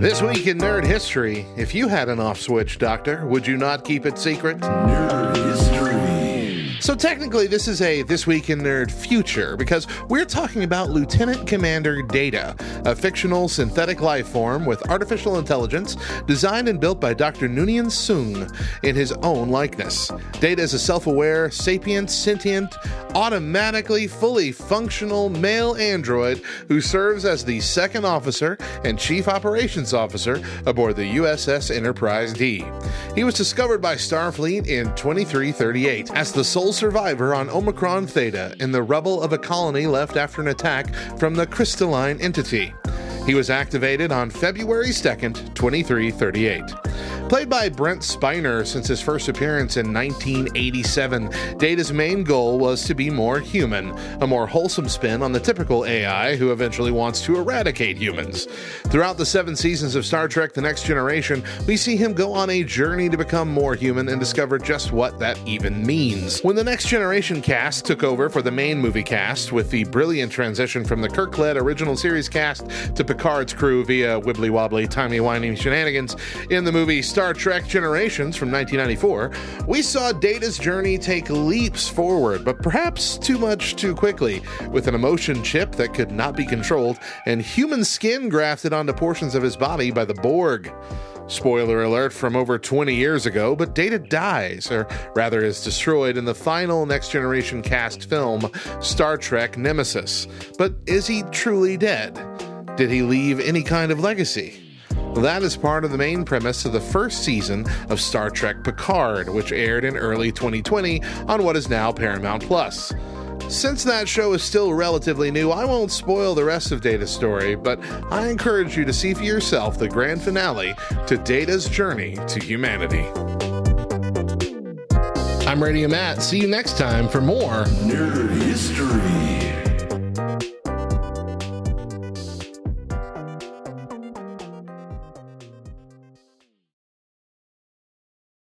This week in nerd history, if you had an off switch, Doctor, would you not keep it secret? Nerd history. So technically, this is a This Week in Nerd future because we're talking about Lieutenant Commander Data, a fictional synthetic life form with artificial intelligence designed and built by Dr. Noonien Soong in his own likeness. Data is a self aware, sapient, sentient, automatically fully functional male android who serves as the second officer and chief operations officer aboard the USS Enterprise D. He was discovered by Starfleet in 2338 as the sole survivor on Omicron Theta in the rubble of a colony left after an attack from the crystalline entity. He was activated on February 2nd, 2338. Played by Brent Spiner since his first appearance in 1987, Data's main goal was to be more human, a more wholesome spin on the typical AI who eventually wants to eradicate humans. Throughout the seven seasons of Star Trek The Next Generation, we see him go on a journey to become more human and discover just what that even means. When the Next Generation cast took over for the main movie cast, with the brilliant transition from the Kirk led original series cast to Picard's crew via wibbly wobbly, timey wimey shenanigans in the movie Star Trek Generations from 1994, we saw Data's journey take leaps forward, but perhaps too much too quickly, with an emotion chip that could not be controlled and human skin grafted onto portions of his body by the Borg. Spoiler alert from over 20 years ago, but Data dies, or rather is destroyed in the final Next Generation cast film, Star Trek Nemesis. But is he truly dead? Did he leave any kind of legacy? That is part of the main premise of the first season of Star Trek Picard, which aired in early 2020 on what is now Paramount Plus. Since that show is still relatively new, I won't spoil the rest of Data's story, but I encourage you to see for yourself the grand finale to Data's journey to humanity. I'm Radio Matt. See you next time for more Nerd history.